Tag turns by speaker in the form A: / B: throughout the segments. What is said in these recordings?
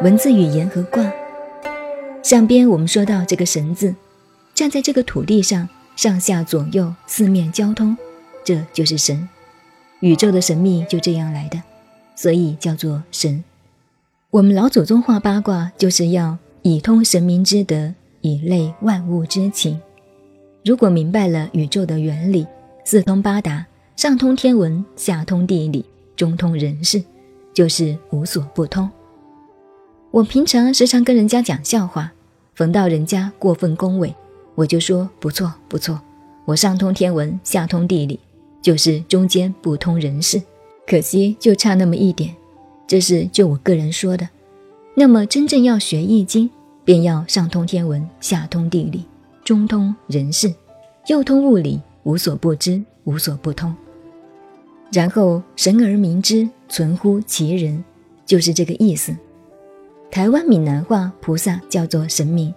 A: 文字语言和卦。上边我们说到这个“神”字，站在这个土地上，上下左右四面交通，这就是神。宇宙的神秘就这样来的，所以叫做神。我们老祖宗画八卦，就是要以通神明之德，以类万物之情。如果明白了宇宙的原理，四通八达，上通天文，下通地理，中通人事，就是无所不通。我平常时常跟人家讲笑话，逢到人家过分恭维，我就说不错不错，我上通天文，下通地理，就是中间不通人事，可惜就差那么一点。这是就我个人说的，那么真正要学易经，便要上通天文，下通地理，中通人事，又通物理，无所不知，无所不通。然后神而明之，存乎其人，就是这个意思。台湾闽南话菩萨叫做神明，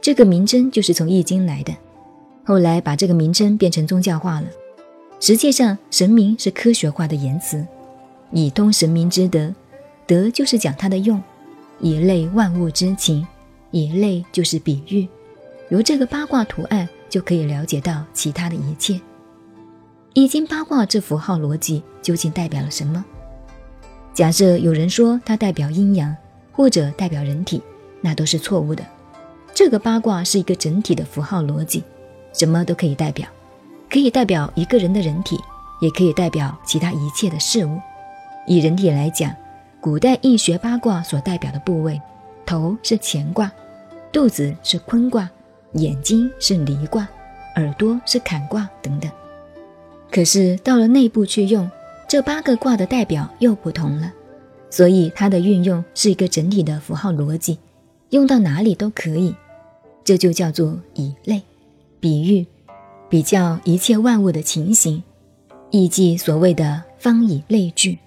A: 这个名称就是从易经来的，后来把这个名称变成宗教化了。实际上，神明是科学化的言辞。以通神明之德，德就是讲它的用；以类万物之情，以类就是比喻。由这个八卦图案就可以了解到其他的一切。易经八卦这符号逻辑究竟代表了什么？假设有人说它代表阴阳，或者代表人体，那都是错误的。这个八卦是一个整体的符号逻辑，什么都可以代表，可以代表一个人的人体，也可以代表其他一切的事物。以人体来讲，古代易学八卦所代表的部位，头是乾卦，肚子是坤卦，眼睛是离卦，耳朵是坎卦等等。可是到了内部去用，这八个卦的代表又不同了，所以它的运用是一个整体的符号逻辑，用到哪里都可以。这就叫做以类比喻，比较一切万物的情形，亦即所谓的方以类聚。